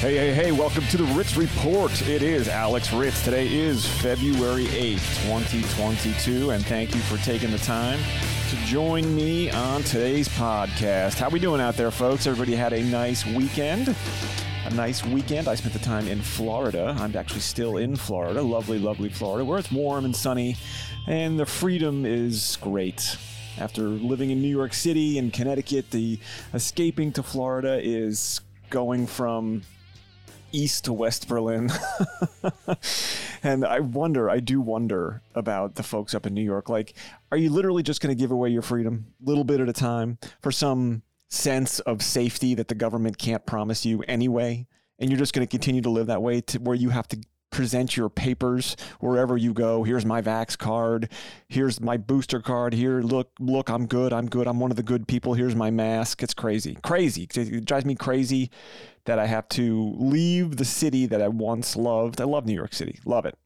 Hey, hey, hey, welcome to the Ritz Report. It is Alex Ritz. Today is February 8th, 2022, and thank you for taking the time to join me on today's podcast. How we doing out there, folks? Everybody had a nice weekend? A nice weekend. I spent the time in Florida. I'm actually still in Florida, lovely, lovely Florida, where it's warm and sunny, and the freedom is great. After living in New York City and Connecticut, the escaping to Florida is going from east to West Berlin. and I wonder, I do wonder about the folks up in New York. Like, are you literally just going to give away your freedom a little bit at a time for some sense of safety that the government can't promise you anyway? And you're just going to continue to live that way to where you have to present your papers wherever you go. Here's my Vax card. Here's my booster card. Here, look, look, I'm good. I'm good. I'm one of the good people. Here's my mask. It's crazy. Crazy. It drives me crazy that I have to leave the city that I once loved. I love New York City. Love it.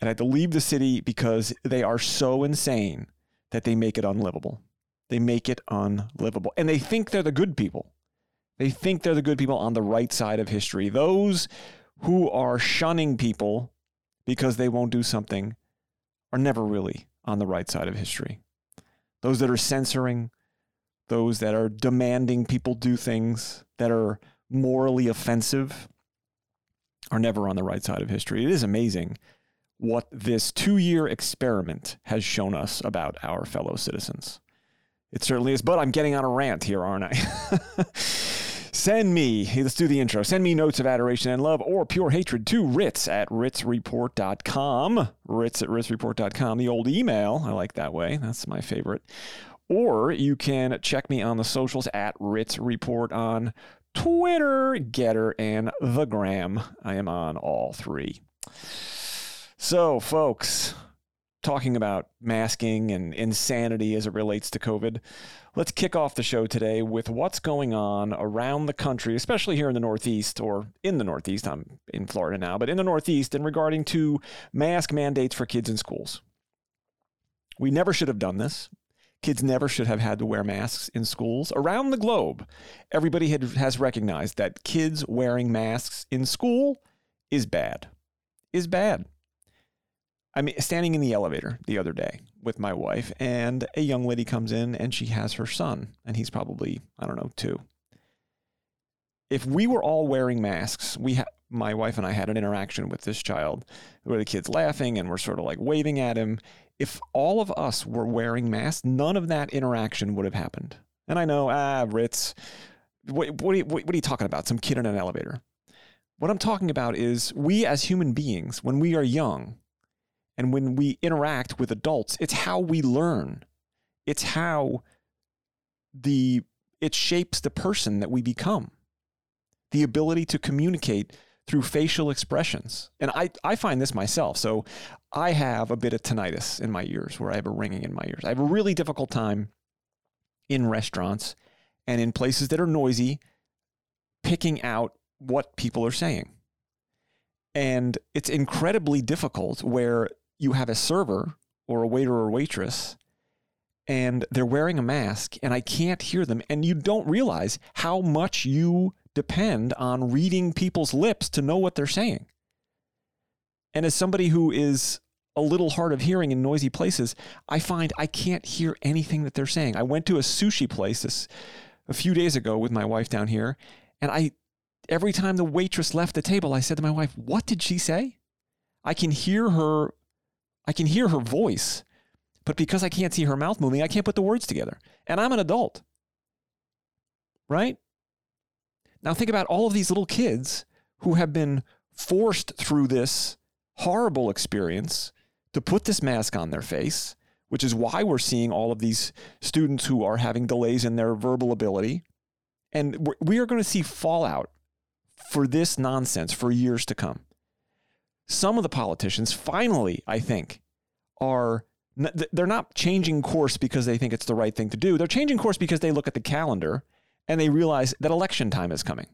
And I have to leave the city because they are so insane that they make it unlivable. They make it unlivable. And they think they're the good people. They think they're the good people on the right side of history. Those who are shunning people because they won't do something are never really on the right side of history. Those that are censoring, those that are demanding people do things that are morally offensive are never on the right side of history. It is amazing what this two year experiment has shown us about our fellow citizens. It certainly is. But I'm getting on a rant here, aren't I? Send me, let's do the intro. Send me notes of adoration and love or pure hatred to Ritz at ritzreport.com. Ritz at ritzreport.com. The old email. I like that way. That's my favorite. Or you can check me on the socials at Ritz Report on Twitter, GETTR, and the Gram. I am on all three. So, folks, talking about masking and insanity as it relates to COVID, let's kick off the show today with what's going on around the country, especially here in the Northeast or in the Northeast. I'm in Florida now, but in the Northeast, in regarding to mask mandates for kids in schools. We never should have done this. Kids never should have had to wear masks in schools. Around the globe, everybody had, has recognized that kids wearing masks in school is bad. Is bad. I mean, standing in the elevator the other day with my wife, and a young lady comes in and she has her son, and he's probably, I don't know, two. If we were all wearing masks, we ha- my wife and I had an interaction with this child where the kid's laughing and we're sort of like waving at him if all of us were wearing masks, none of that interaction would have happened. And I know, ah, Ritz, what, what, are what, what are you talking about? Some kid in an elevator. What I'm talking about is we as human beings, when we are young and when we interact with adults, it's how we learn. It's how the it shapes the person that we become. The ability to communicate through facial expressions. And I, I find this myself. So I have a bit of tinnitus in my ears where I have a ringing in my ears. I have a really difficult time in restaurants and in places that are noisy picking out what people are saying. And it's incredibly difficult where you have a server or a waiter or waitress and they're wearing a mask and I can't hear them. And you don't realize how much you depend on reading people's lips to know what they're saying. And as somebody who is a little hard of hearing in noisy places, I find I can't hear anything that they're saying. I went to a sushi place this, a few days ago with my wife down here, and I every time the waitress left the table, I said to my wife, "What did she say?" I can hear her I can hear her voice, but because I can't see her mouth moving, I can't put the words together. And I'm an adult. Right? Now, think about all of these little kids who have been forced through this horrible experience to put this mask on their face, which is why we're seeing all of these students who are having delays in their verbal ability. And we are going to see fallout for this nonsense for years to come. Some of the politicians finally, I think, are they're not changing course because they think it's the right thing to do. They're changing course because they look at the calendar and they realize that election time is coming.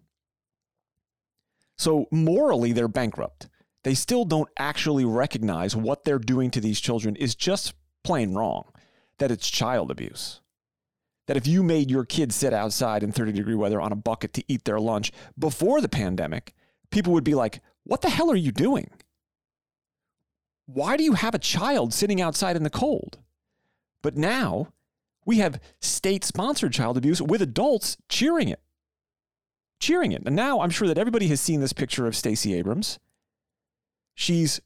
So morally, they're bankrupt. They still don't actually recognize what they're doing to these children is just plain wrong, that it's child abuse. that if you made your kids sit outside in 30 degree weather on a bucket to eat their lunch before the pandemic, people would be like, What the hell are you doing? Why do you have a child sitting outside in the cold? But now we have state sponsored child abuse with adults cheering it. Cheering it. And now I'm sure that everybody has seen this picture of Stacey Abrams. She's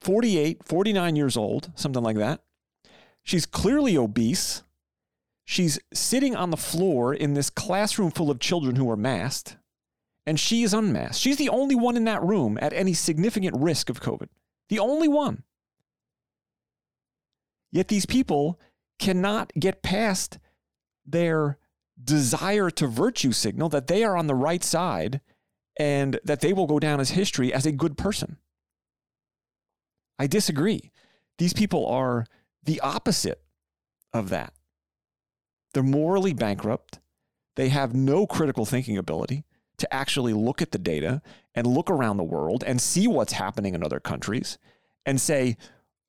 48, 49 years old, something like that. She's clearly obese. She's sitting on the floor in this classroom full of children who are masked, and she is unmasked. She's the only one in that room at any significant risk of COVID. The only one. Yet these people cannot get past their desire to virtue signal that they are on the right side and that they will go down as history as a good person. I disagree. These people are the opposite of that. They're morally bankrupt. They have no critical thinking ability to actually look at the data and look around the world and see what's happening in other countries and say,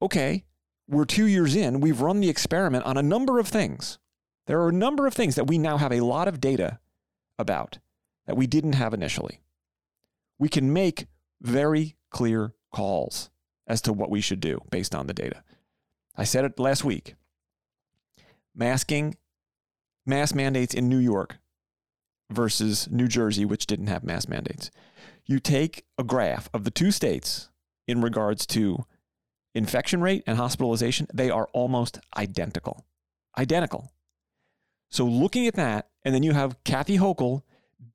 okay, we're two years in, we've run the experiment on a number of things. There are a number of things that we now have a lot of data about that we didn't have initially. We can make very clear calls as to what we should do based on the data. I said it last week. Masking, mask mandates in New York versus New Jersey, which didn't have mask mandates. You take a graph of the two states in regards to infection rate and hospitalization, they are almost identical. Identical. So looking at that, and then you have Kathy Hochul,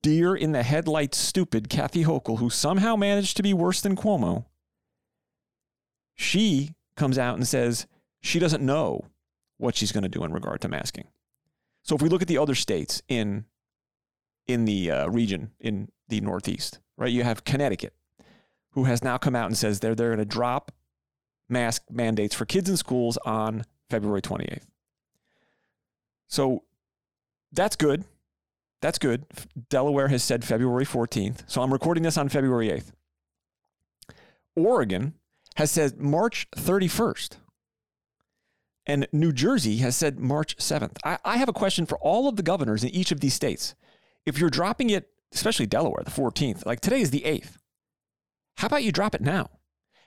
deer in the headlights, stupid Kathy Hochul, who somehow managed to be worse than Cuomo. She comes out and says she doesn't know what she's going to do in regard to masking. So if we look at the other states in in the uh, region in the Northeast, right, you have Connecticut, who has now come out and says they're they're going to drop mask mandates for kids in schools on February 28th. So that's good. That's good. Delaware has said February 14th. So I'm recording this on February 8th. Oregon has said March 31st. And New Jersey has said March 7th. I, I, have a question for all of the governors in each of these states. If you're dropping it, especially Delaware, the 14th, like today is the 8th, how about you drop it now?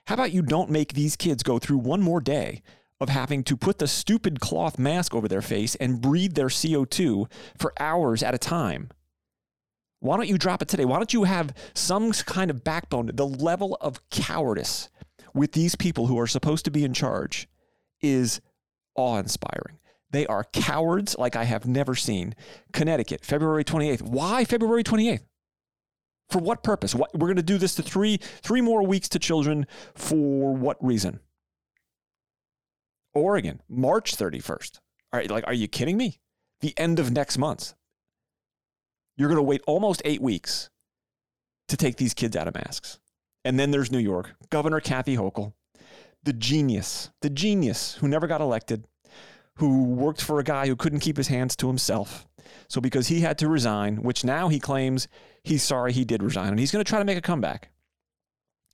How about you don't make these kids go through one more day of having to put the stupid cloth mask over their face and breathe their CO2 for hours at a time? Why don't you drop it today? Why don't you have some kind of backbone? The level of cowardice with these people who are supposed to be in charge is awe inspiring. They are cowards like I have never seen. Connecticut, February 28th. Why February 28th? For what purpose? What, we're going to do this to three three more weeks to children for what reason? Oregon, March 31st. All right, like, are you kidding me? The end of next month. You're going to wait almost eight weeks to take these kids out of masks. And then there's New York, Governor Kathy Hochul, the genius, the genius who never got elected, who worked for a guy who couldn't keep his hands to himself. So because he had to resign, which now he claims he's sorry he did resign and he's going to try to make a comeback.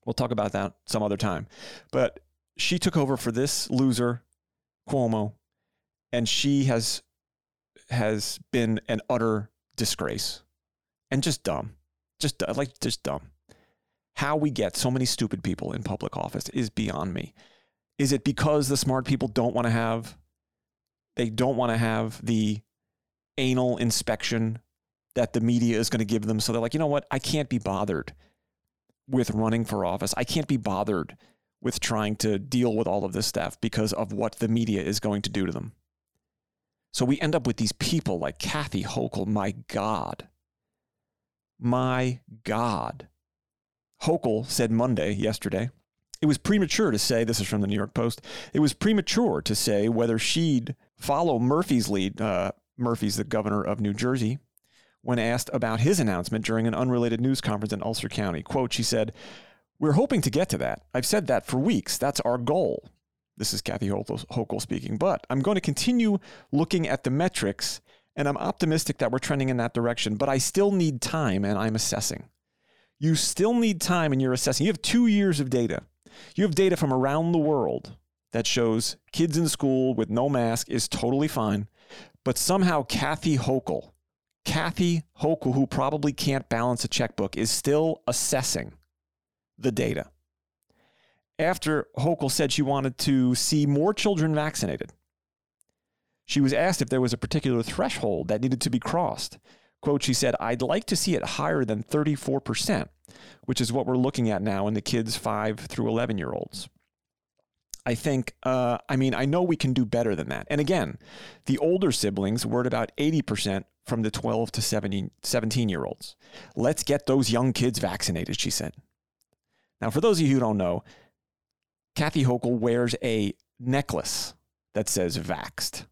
We'll talk about that some other time. But she took over for this loser, Cuomo, and she has has been an utter disgrace and just dumb. Just like just dumb. How we get so many stupid people in public office is beyond me. Is it because the smart people don't want to have they don't want to have the anal inspection that the media is going to give them so they're like, "You know what? I can't be bothered with running for office. I can't be bothered with trying to deal with all of this stuff because of what the media is going to do to them." So we end up with these people like Kathy Hochul. My God. My God. Hochul said Monday, yesterday, it was premature to say, this is from the New York Post, it was premature to say whether she'd follow Murphy's lead. Uh, Murphy's the governor of New Jersey. When asked about his announcement during an unrelated news conference in Ulster County, quote, she said, We're hoping to get to that. I've said that for weeks. That's our goal. This is Kathy Hochul speaking. But I'm going to continue looking at the metrics, and I'm optimistic that we're trending in that direction. But I still need time, and I'm assessing. You still need time in your assessing. You have two years of data. You have data from around the world that shows kids in school with no mask is totally fine. But somehow Kathy Hochul, Kathy Hochul, who probably can't balance a checkbook, is still assessing the data. After Hochul said she wanted to see more children vaccinated, she was asked if there was a particular threshold that needed to be crossed. Quote, she said, I'd like to see it higher than 34%, which is what we're looking at now in the kids 5 through 11 year olds. I think, uh, I mean, I know we can do better than that. And again, the older siblings were at about 80% from the 12 to 17, 17 year olds. Let's get those young kids vaccinated, she said. Now, for those of you who don't know, Kathy Hochul wears a necklace that says vaxed.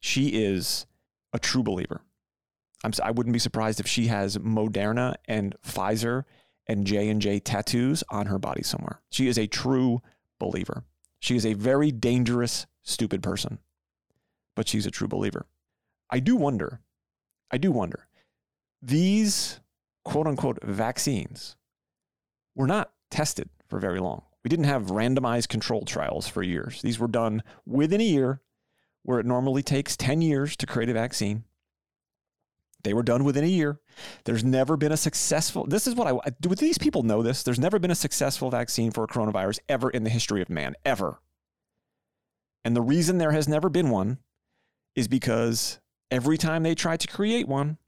She is a true believer. I'm, I wouldn't be surprised if she has Moderna and Pfizer and J and J tattoos on her body somewhere. She is a true believer. She is a very dangerous, stupid person, but she's a true believer. I do wonder, I do wonder, these quote unquote vaccines were not tested for very long. We didn't have randomized control trials for years. These were done within a year, where it normally takes 10 years to create a vaccine. They were done within a year. There's never been a successful. This is what I do. These people know this. There's never been a successful vaccine for a coronavirus ever in the history of man, ever. And the reason there has never been one is because every time they tried to create one,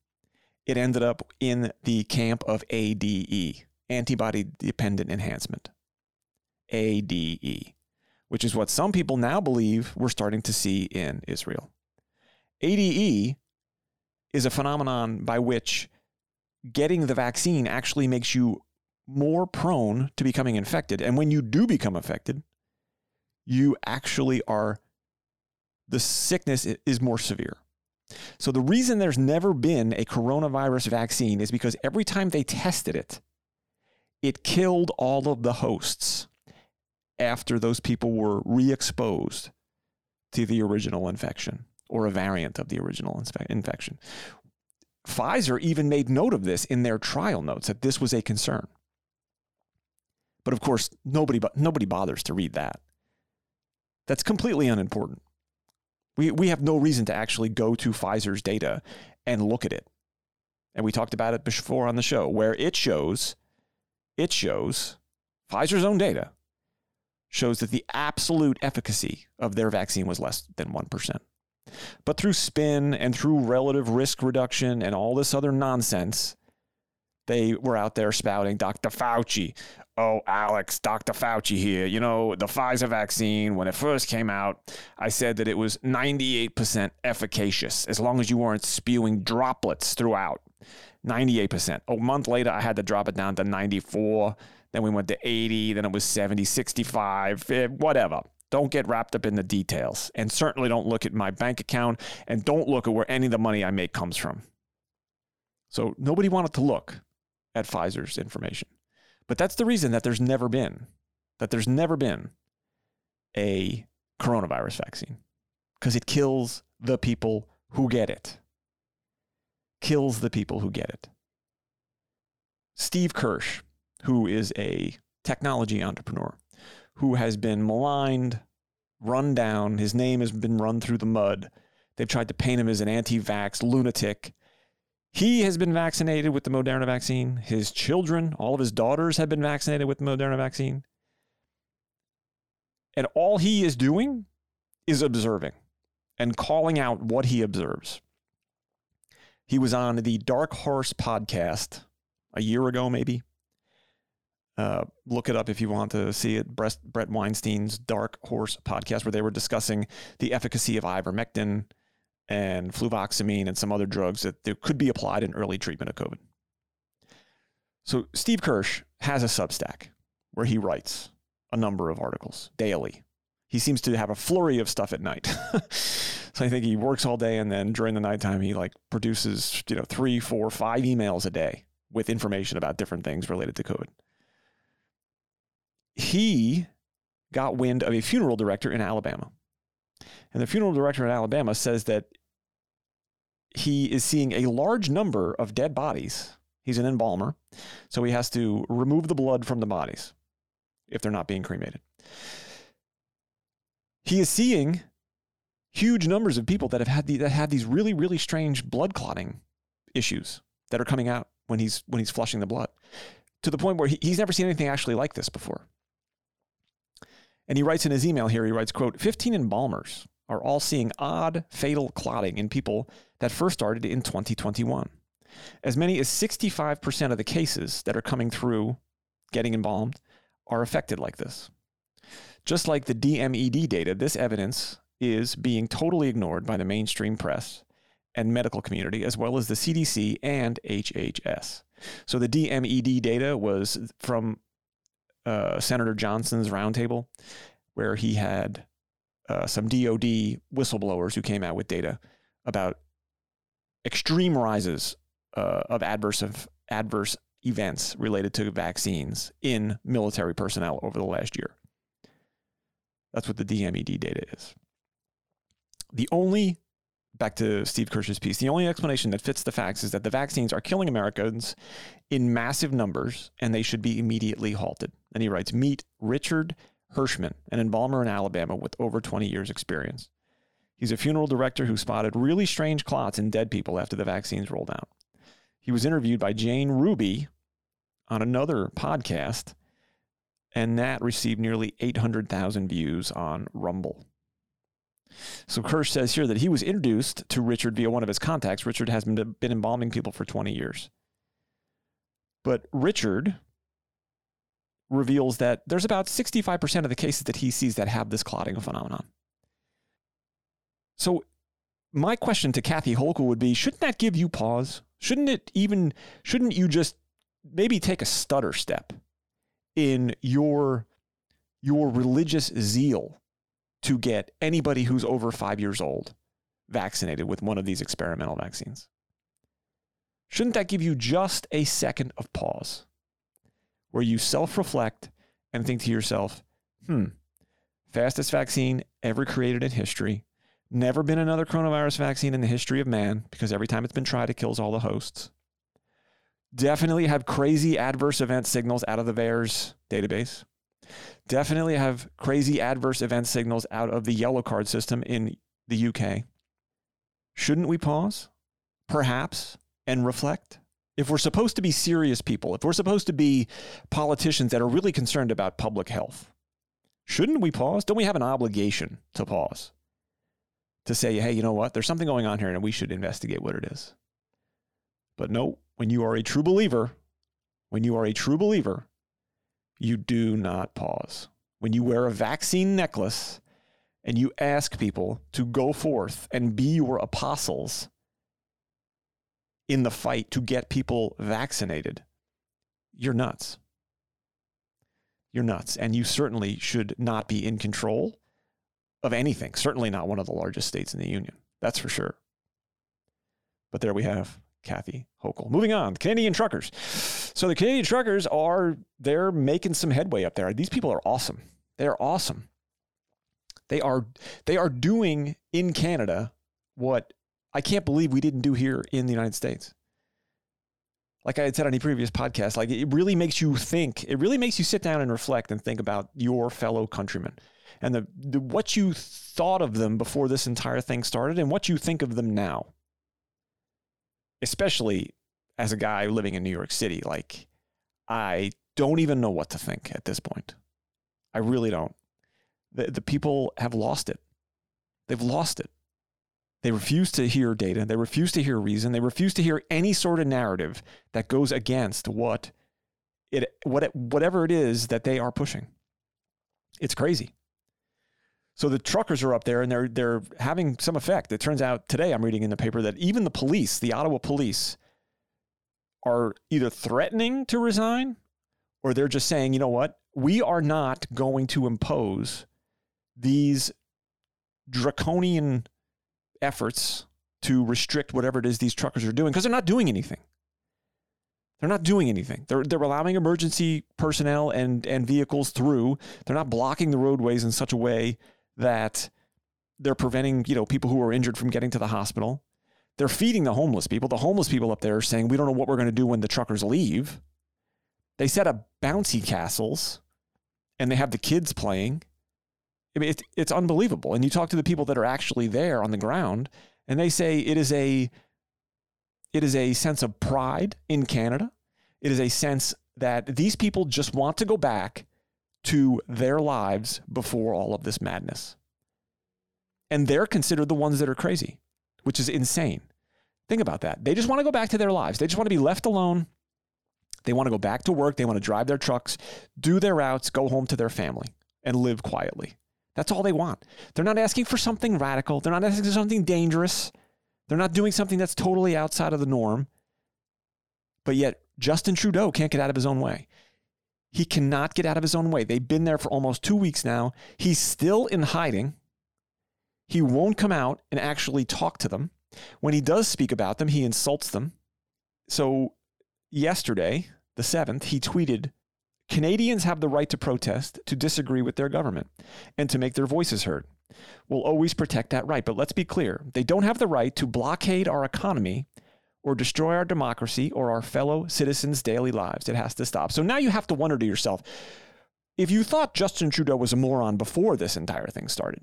it ended up in the camp of ADE, antibody dependent enhancement. ADE, which is what some people now believe we're starting to see in Israel. ADE is a phenomenon by which getting the vaccine actually makes you more prone to becoming infected. And when you do become affected, you actually are, the sickness is more severe. So the reason there's never been a coronavirus vaccine is because every time they tested it, it killed all of the hosts after those people were re exposed to the original infection or a variant of the original infection. Pfizer even made note of this in their trial notes that this was a concern. But of course, nobody, nobody bothers to read that. That's completely unimportant. We, we have no reason to actually go to Pfizer's data and look at it. And we talked about it before on the show, where it shows, it shows Pfizer's own data shows that the absolute efficacy of their vaccine was less than 1%. But through spin and through relative risk reduction and all this other nonsense, they were out there spouting Dr. Fauci. Oh, Alex, Dr. Fauci here. You know, the Pfizer vaccine, when it first came out, I said that it was 98% efficacious as long as you weren't spewing droplets throughout. 98%. A month later, I had to drop it down to 94. Then we went to 80. Then it was 70, 65, eh, whatever. Don't get wrapped up in the details. And certainly don't look at my bank account and don't look at where any of the money I make comes from. So nobody wanted to look at Pfizer's information. But that's the reason that there's never been, that there's never been a coronavirus vaccine because it kills the people who get it. Kills the people who get it. Steve Kirsch, who is a technology entrepreneur, who has been maligned, run down. His name has been run through the mud. They've tried to paint him as an anti vax lunatic. He has been vaccinated with the Moderna vaccine. His children, all of his daughters, have been vaccinated with the Moderna vaccine. And all he is doing is observing and calling out what he observes. He was on the Dark Horse podcast a year ago, maybe, uh, look it up if you want to see it. Bret Weinstein's Dark Horse podcast, where they were discussing the efficacy of ivermectin and fluvoxamine and some other drugs that, that could be applied in early treatment of COVID. So Steve Kirsch has a Substack where he writes a number of articles daily. He seems to have a flurry of stuff at night. so I think he works all day and then during the nighttime he like produces, you know, three, four, five emails a day with information about different things related to COVID he got wind of a funeral director in Alabama. And the funeral director in Alabama says that he is seeing a large number of dead bodies. He's an embalmer, so he has to remove the blood from the bodies if they're not being cremated. He is seeing huge numbers of people that have had the, that had these really really strange blood clotting issues that are coming out when he's when he's flushing the blood to the point where he, he's never seen anything actually like this before. And he writes in his email here, he writes, quote, 15 embalmers are all seeing odd fatal clotting in people that first started in 2021. As many as 65% of the cases that are coming through getting embalmed are affected like this. Just like the DMED data, this evidence is being totally ignored by the mainstream press and medical community, as well as the CDC and HHS. So the DMED data was from uh, Senator Johnson's roundtable, where he had uh, some DoD whistleblowers who came out with data about extreme rises uh, of adverse of adverse events related to vaccines in military personnel over the last year. That's what the DMED data is. The only back to Steve Kirsch's piece, the only explanation that fits the facts is that the vaccines are killing Americans in massive numbers and they should be immediately halted. And he writes Meet Richard Hirschman, an embalmer in Alabama with over 20 years' experience. He's a funeral director who spotted really strange clots in dead people after the vaccines rolled out. He was interviewed by Jane Ruby on another podcast, and that received nearly 800,000 views on Rumble. So Kirsch says here that he was introduced to Richard via one of his contacts. Richard has been, been embalming people for 20 years. But Richard reveals that there's about 65% of the cases that he sees that have this clotting phenomenon. So my question to Kathy Hochul would be, shouldn't that give you pause? Shouldn't it even, shouldn't you just maybe take a stutter step in your, your religious zeal to get anybody who's over five years old vaccinated with one of these experimental vaccines. Shouldn't that give you just a second of pause where you self reflect and think to yourself, hmm, fastest vaccine ever created in history, never been another coronavirus vaccine in the history of man because every time it's been tried, it kills all the hosts. Definitely have crazy adverse event signals out of the VAERS database definitely have crazy adverse event signals out of the yellow card system in the UK. Shouldn't we pause, perhaps, and reflect? If we're supposed to be serious people, if we're supposed to be politicians that are really concerned about public health, shouldn't we pause? Don't we have an obligation to pause? To say, hey, you know what? There's something going on here and we should investigate what it is. But no, when you are a true believer, when you are a true believer, you do not pause. When you wear a vaccine necklace and you ask people to go forth and be your apostles in the fight to get people vaccinated, you're nuts. You're nuts. And you certainly should not be in control of anything, certainly not one of the largest states in the union. That's for sure. But there we have Kathy Hochul. Moving on, Canadian truckers. So the Canadian truckers are they're making some headway up there. These people are awesome. They are awesome. They are they are doing in Canada what I can't believe we didn't do here in the United States. Like I had said on a previous podcast, like it really makes you think. It really makes you sit down and reflect and think about your fellow countrymen and the, the what you thought of them before this entire thing started and what you think of them now especially as a guy living in New York City, like I don't even know what to think at this point. I really don't. The, the people have lost it. They've lost it. They refuse to hear data. They refuse to hear reason. They refuse to hear any sort of narrative that goes against what it, what it, whatever it is that they are pushing. It's crazy. So the truckers are up there and they're they're having some effect. It turns out today I'm reading in the paper that even the police, the Ottawa police, are either threatening to resign or they're just saying, you know what, we are not going to impose these draconian efforts to restrict whatever it is these truckers are doing because they're not doing anything. They're not doing anything. They're, they're allowing emergency personnel and, and vehicles through. They're not blocking the roadways in such a way that they're preventing, you know, people who are injured from getting to the hospital. They're feeding the homeless people. The homeless people up there are saying, we don't know what we're going to do when the truckers leave. They set up bouncy castles and they have the kids playing. I mean, it's, it's unbelievable. And you talk to the people that are actually there on the ground, and they say it is a it is a sense of pride in Canada. It is a sense that these people just want to go back to their lives before all of this madness. And they're considered the ones that are crazy, which is insane. Think about that. They just want to go back to their lives. They just want to be left alone. They want to go back to work. They want to drive their trucks, do their routes, go home to their family, and live quietly. That's all they want. They're not asking for something radical. They're not asking for something dangerous. They're not doing something that's totally outside of the norm. But yet, Justin Trudeau can't get out of his own way. He cannot get out of his own way. They've been there for almost two weeks now. He's still in hiding. He won't come out and actually talk to them. When he does speak about them, he insults them. So, yesterday, the 7th, he tweeted Canadians have the right to protest, to disagree with their government, and to make their voices heard. We'll always protect that right. But let's be clear they don't have the right to blockade our economy or destroy our democracy or our fellow citizens' daily lives. It has to stop. So now you have to wonder to yourself if you thought Justin Trudeau was a moron before this entire thing started,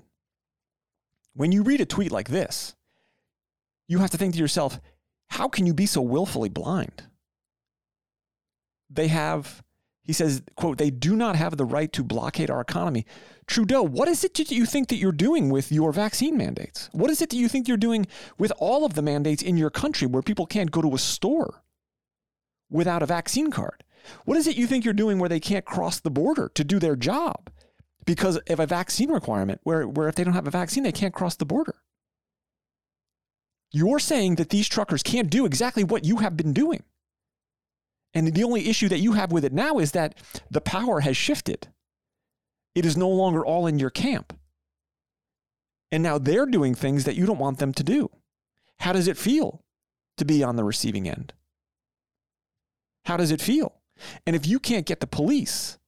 when you read a tweet like this, you have to think to yourself, how can you be so willfully blind? They have he says, quote, they do not have the right to blockade our economy. Trudeau, what is it that you think that you're doing with your vaccine mandates? What is it that you think you're doing with all of the mandates in your country where people can't go to a store without a vaccine card? What is it you think you're doing where they can't cross the border to do their job because of a vaccine requirement where, where if they don't have a vaccine, they can't cross the border? You're saying that these truckers can't do exactly what you have been doing. And the only issue that you have with it now is that the power has shifted. It is no longer all in your camp. And now they're doing things that you don't want them to do. How does it feel to be on the receiving end? How does it feel? And if you can't get the police,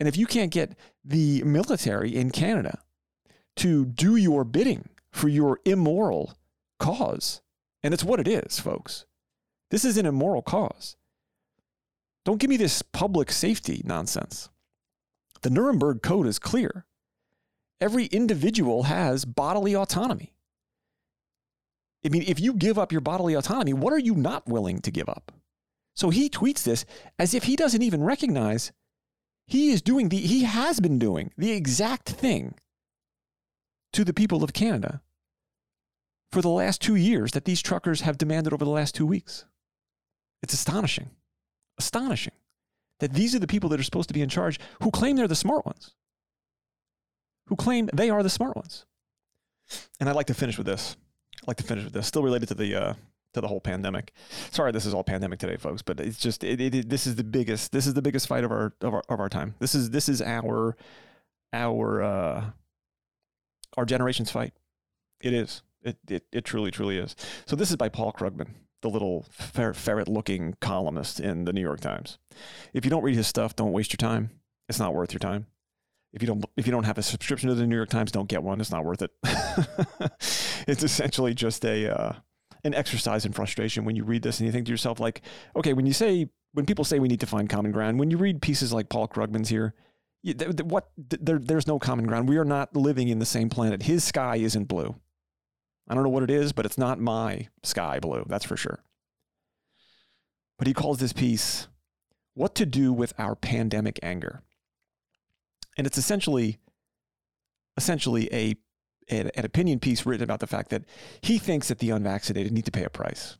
and if you can't get the military in Canada to do your bidding for your immoral cause, and it's what it is, folks. This is an immoral cause. Don't give me this public safety nonsense. The Nuremberg Code is clear. Every individual has bodily autonomy. I mean, if you give up your bodily autonomy, what are you not willing to give up? So he tweets this as if he doesn't even recognize he is doing the, he has been doing the exact thing to the people of Canada for the last two years that these truckers have demanded over the last two weeks. It's astonishing astonishing that these are the people that are supposed to be in charge who claim they're the smart ones, who claim they are the smart ones. And I'd like to finish with this. I'd like to finish with this, still related to the uh, to the whole pandemic. Sorry, this is all pandemic today, folks, but it's just it, it, it, this is the biggest this is the biggest fight of our of our of our time. This is this is our our uh, our generation's fight. It is. It, it it truly truly is. So this is by Paul Krugman the little fer- ferret looking columnist in the New York Times. If you don't read his stuff, don't waste your time. It's not worth your time. If you don't if you don't have a subscription to the New York Times, don't get one. It's not worth it. it's essentially just a uh, an exercise in frustration when you read this and you think to yourself like, okay, when you say when people say we need to find common ground, when you read pieces like Paul Krugman's here, you, th- th- what th- there, there's no common ground. We are not living in the same planet. His sky isn't blue. I don't know what it is, but it's not my sky blue, that's for sure. But he calls this piece What to Do with Our Pandemic Anger. And it's essentially essentially a an, an opinion piece written about the fact that he thinks that the unvaccinated need to pay a price.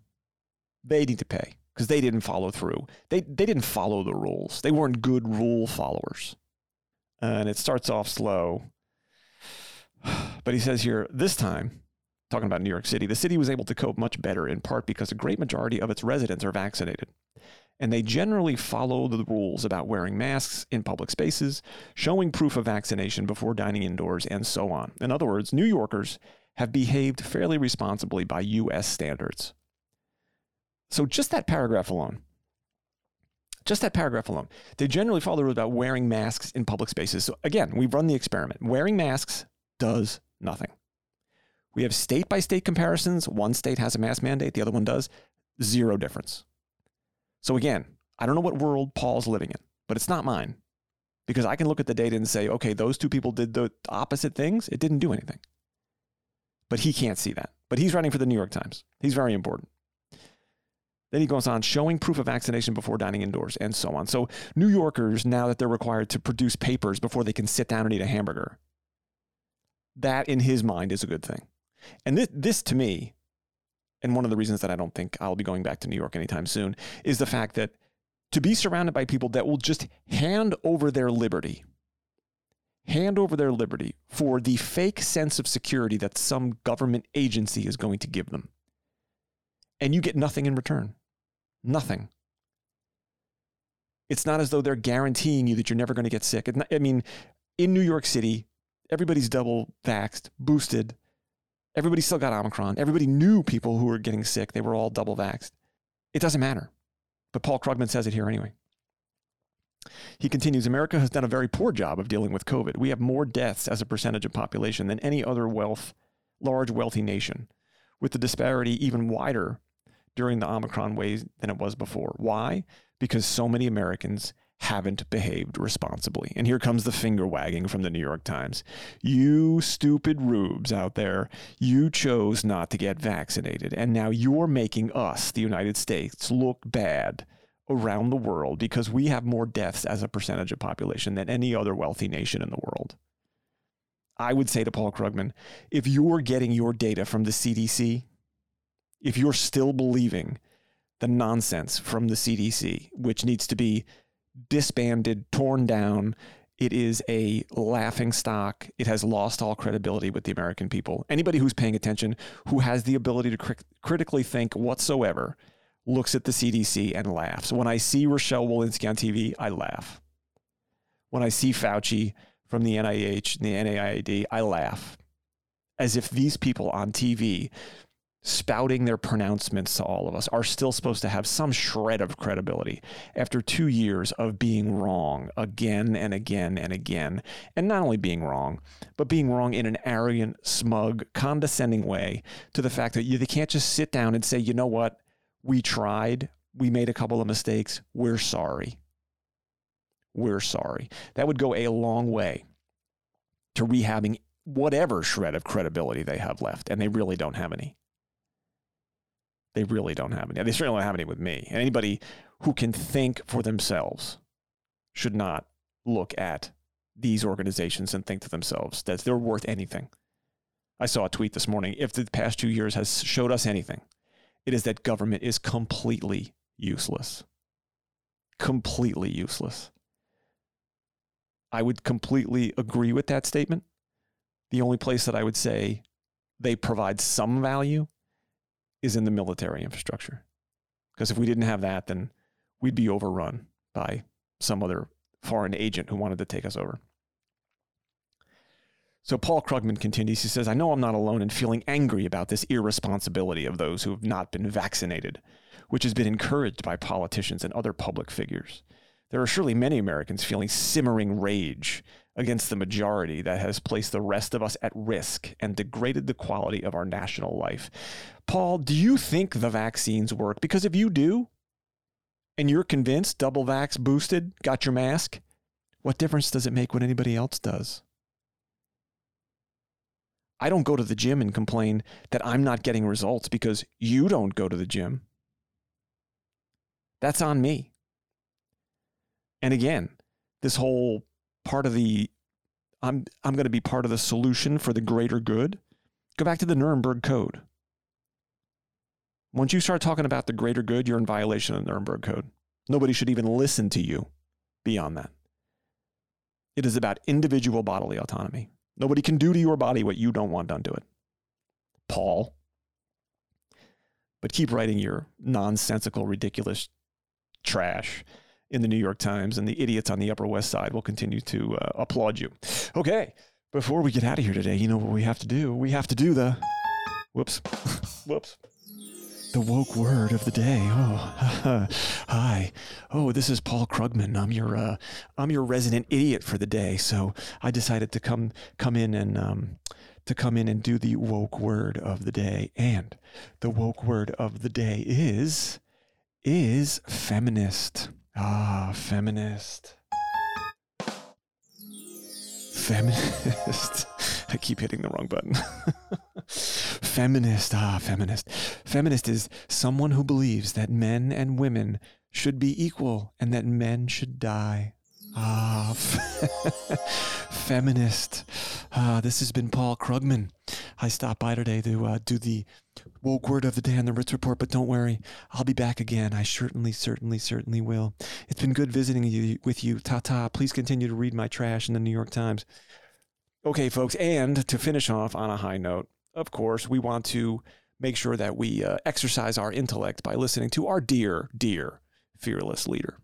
They need to pay because they didn't follow through. They, they didn't follow the rules. They weren't good rule followers. And it starts off slow. But he says here, this time, talking about New York City, the city was able to cope much better in part because a great majority of its residents are vaccinated. And they generally follow the rules about wearing masks in public spaces, showing proof of vaccination before dining indoors, and so on. In other words, New Yorkers have behaved fairly responsibly by U.S. standards. So, just that paragraph alone, just that paragraph alone, they generally follow the rules about wearing masks in public spaces. So, again, we've run the experiment. Wearing masks does nothing. We have state by state comparisons. One state has a mask mandate, the other one does. Zero difference. So again, I don't know what world Paul's living in, but it's not mine. because I can look at the data and say, okay, those two people did the opposite things. It didn't do anything. But he can't see that. But he's writing for the New York Times. He's very important. Then he goes on showing proof of vaccination before dining indoors and so on. So, New Yorkers, now that they're required to produce papers before they can sit down and eat a hamburger, that in his mind is a good thing. And this, this to me, and one of the reasons that I don't think I'll be going back to New York anytime soon, is the fact that to be surrounded by people that will just hand over their liberty, hand over their liberty for the fake sense of security that some government agency is going to give them. And you get nothing in return. Nothing. It's not as though they're guaranteeing you that you're never going to get sick. I mean, in New York City, everybody's double vaxxed, boosted. Everybody still got Omicron. Everybody knew people who were getting sick. They were all double vaxxed. It doesn't matter. But Paul Krugman says it here anyway. He continues America has done a very poor job of dealing with COVID. We have more deaths as a percentage of population than any other wealth, large, wealthy nation, with the disparity even wider during the Omicron wave than it was before. Why? Because so many Americans haven't behaved responsibly. And here comes the finger wagging from the New York Times. You stupid rubes out there, you chose not to get vaccinated, and now you're making us, the United States, look bad around the world because we have more deaths as a percentage of population than any other wealthy nation in the world. I would say to Paul Krugman, if you're getting your data from the CDC, if you're still believing the nonsense from the CDC, which needs to be disbanded, torn down. It is a laughing stock. It has lost all credibility with the American people. Anybody who's paying attention, who has the ability to cri- critically think whatsoever, looks at the CDC and laughs. When I see Rochelle Walensky on TV, I laugh. When I see Fauci from the NIH and the NIAID, I laugh. As if these people on TV spouting their pronouncements to all of us are still supposed to have some shred of credibility after two years of being wrong again and again and again. And not only being wrong, but being wrong in an arrogant, smug, condescending way to the fact that you, they can't just sit down and say, you know what, we tried, we made a couple of mistakes, we're sorry. We're sorry. That would go a long way to rehabbing whatever shred of credibility they have left, and they really don't have any. They really don't have any. They certainly don't have any with me. And anybody who can think for themselves should not look at these organizations and think to themselves that they're worth anything. I saw a tweet this morning. If the past two years has showed us anything, it is that government is completely useless. Completely useless. I would completely agree with that statement. The only place that I would say they provide some value is in the military infrastructure. Because if we didn't have that, then we'd be overrun by some other foreign agent who wanted to take us over. So Paul Krugman continues. He says, I know I'm not alone in feeling angry about this irresponsibility of those who have not been vaccinated, which has been encouraged by politicians and other public figures. There are surely many Americans feeling simmering rage against the majority that has placed the rest of us at risk and degraded the quality of our national life. Paul, do you think the vaccines work? Because if you do, and you're convinced, double vax boosted, got your mask, what difference does it make when anybody else does? I don't go to the gym and complain that I'm not getting results because you don't go to the gym. That's on me. And again, this whole part of the I'm I'm going to be part of the solution for the greater good. Go back to the Nuremberg Code. Once you start talking about the greater good, you're in violation of the Nuremberg Code. Nobody should even listen to you beyond that. It is about individual bodily autonomy. Nobody can do to your body what you don't want done to it. Paul. But keep writing your nonsensical, ridiculous trash in the New York Times, and the idiots on the Upper West Side will continue to uh, applaud you. Okay, before we get out of here today, you know what we have to do? We have to do the. Whoops. Whoops. The woke word of the day. Oh, hi. Oh, this is Paul Krugman. I'm your uh, I'm your resident idiot for the day. So I decided to come come in and um, to come in and do the woke word of the day. And the woke word of the day is is feminist. Ah, feminist. feminist. I keep hitting the wrong button. feminist, ah, feminist. Feminist is someone who believes that men and women should be equal and that men should die. Ah, feminist. Ah, this has been Paul Krugman. I stopped by today to uh, do the woke word of the day on the Ritz Report, but don't worry, I'll be back again. I certainly, certainly, certainly will. It's been good visiting you with you. Ta ta. Please continue to read my trash in the New York Times. Okay, folks, and to finish off on a high note, of course, we want to make sure that we uh, exercise our intellect by listening to our dear, dear, fearless leader.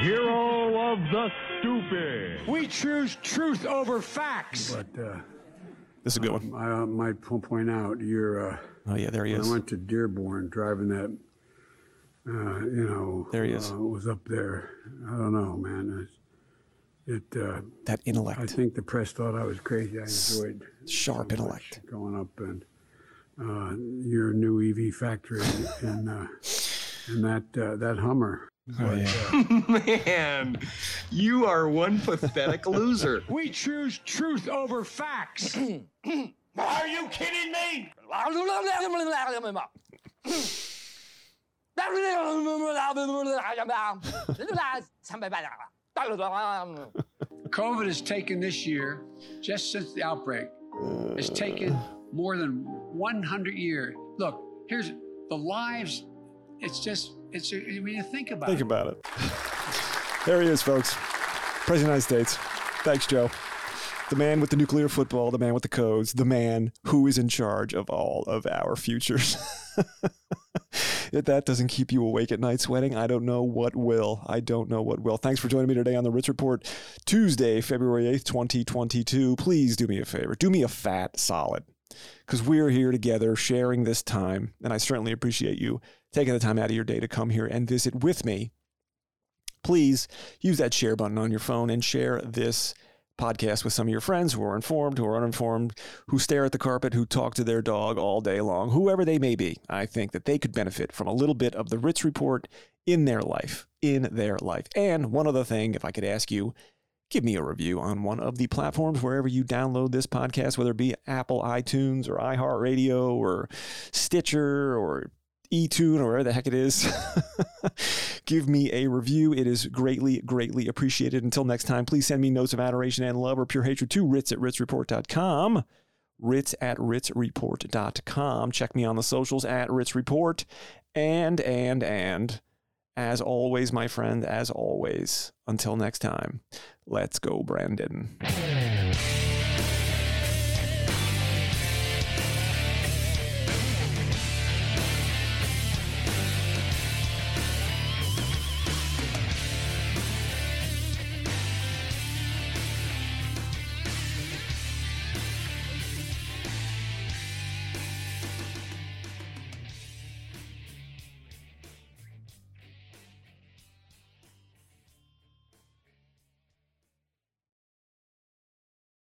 Hero of the stupid. We choose truth over facts. But uh, This is a good one. I uh, might point out you're. Uh, Oh, yeah, there he when is. I went to Dearborn driving that. Uh, you know, There he is. Uh, was up there. I don't know, man. It. It uh, That intellect. I think the press thought I was crazy. I enjoyed Sharp so intellect. going up and uh, your new EV factory and uh, and that uh, that Hummer. Oh, yeah. Man, you are one pathetic loser. We choose truth over facts. Are you kidding me? COVID has taken this year, just since the outbreak, it's taken more than 100 years. Look, here's the lives. It's just, it's, I mean, you think about Think it. about it. There he is, folks. President of the United States. Thanks, Joe. The man with the nuclear football, the man with the codes, the man who is in charge of all of our futures. if that doesn't keep you awake at night sweating, I don't know what will. I don't know what will. Thanks for joining me today on the Ritz Report, Tuesday, February 8th, 2022. Please do me a favor. Do me a fat solid because we're here together sharing this time. And I certainly appreciate you taking the time out of your day to come here and visit with me. Please use that share button on your phone and share this podcast with some of your friends who are informed, who are uninformed, who stare at the carpet, who talk to their dog all day long, whoever they may be. I think that they could benefit from a little bit of the Ritz Report in their life, in their life. And one other thing, if I could ask you, give me a review on one of the platforms wherever you download this podcast, whether it be Apple iTunes or iHeartRadio or Stitcher or eTune or wherever the heck it is. Give me a review. It is greatly, greatly appreciated. Until next time, please send me notes of adoration and love or pure hatred to Ritz at RitzReport.com. Ritz at RitzReport.com. Check me on the socials at RitzReport. And, and, and, as always, my friend, as always, until next time, let's go, Brandon.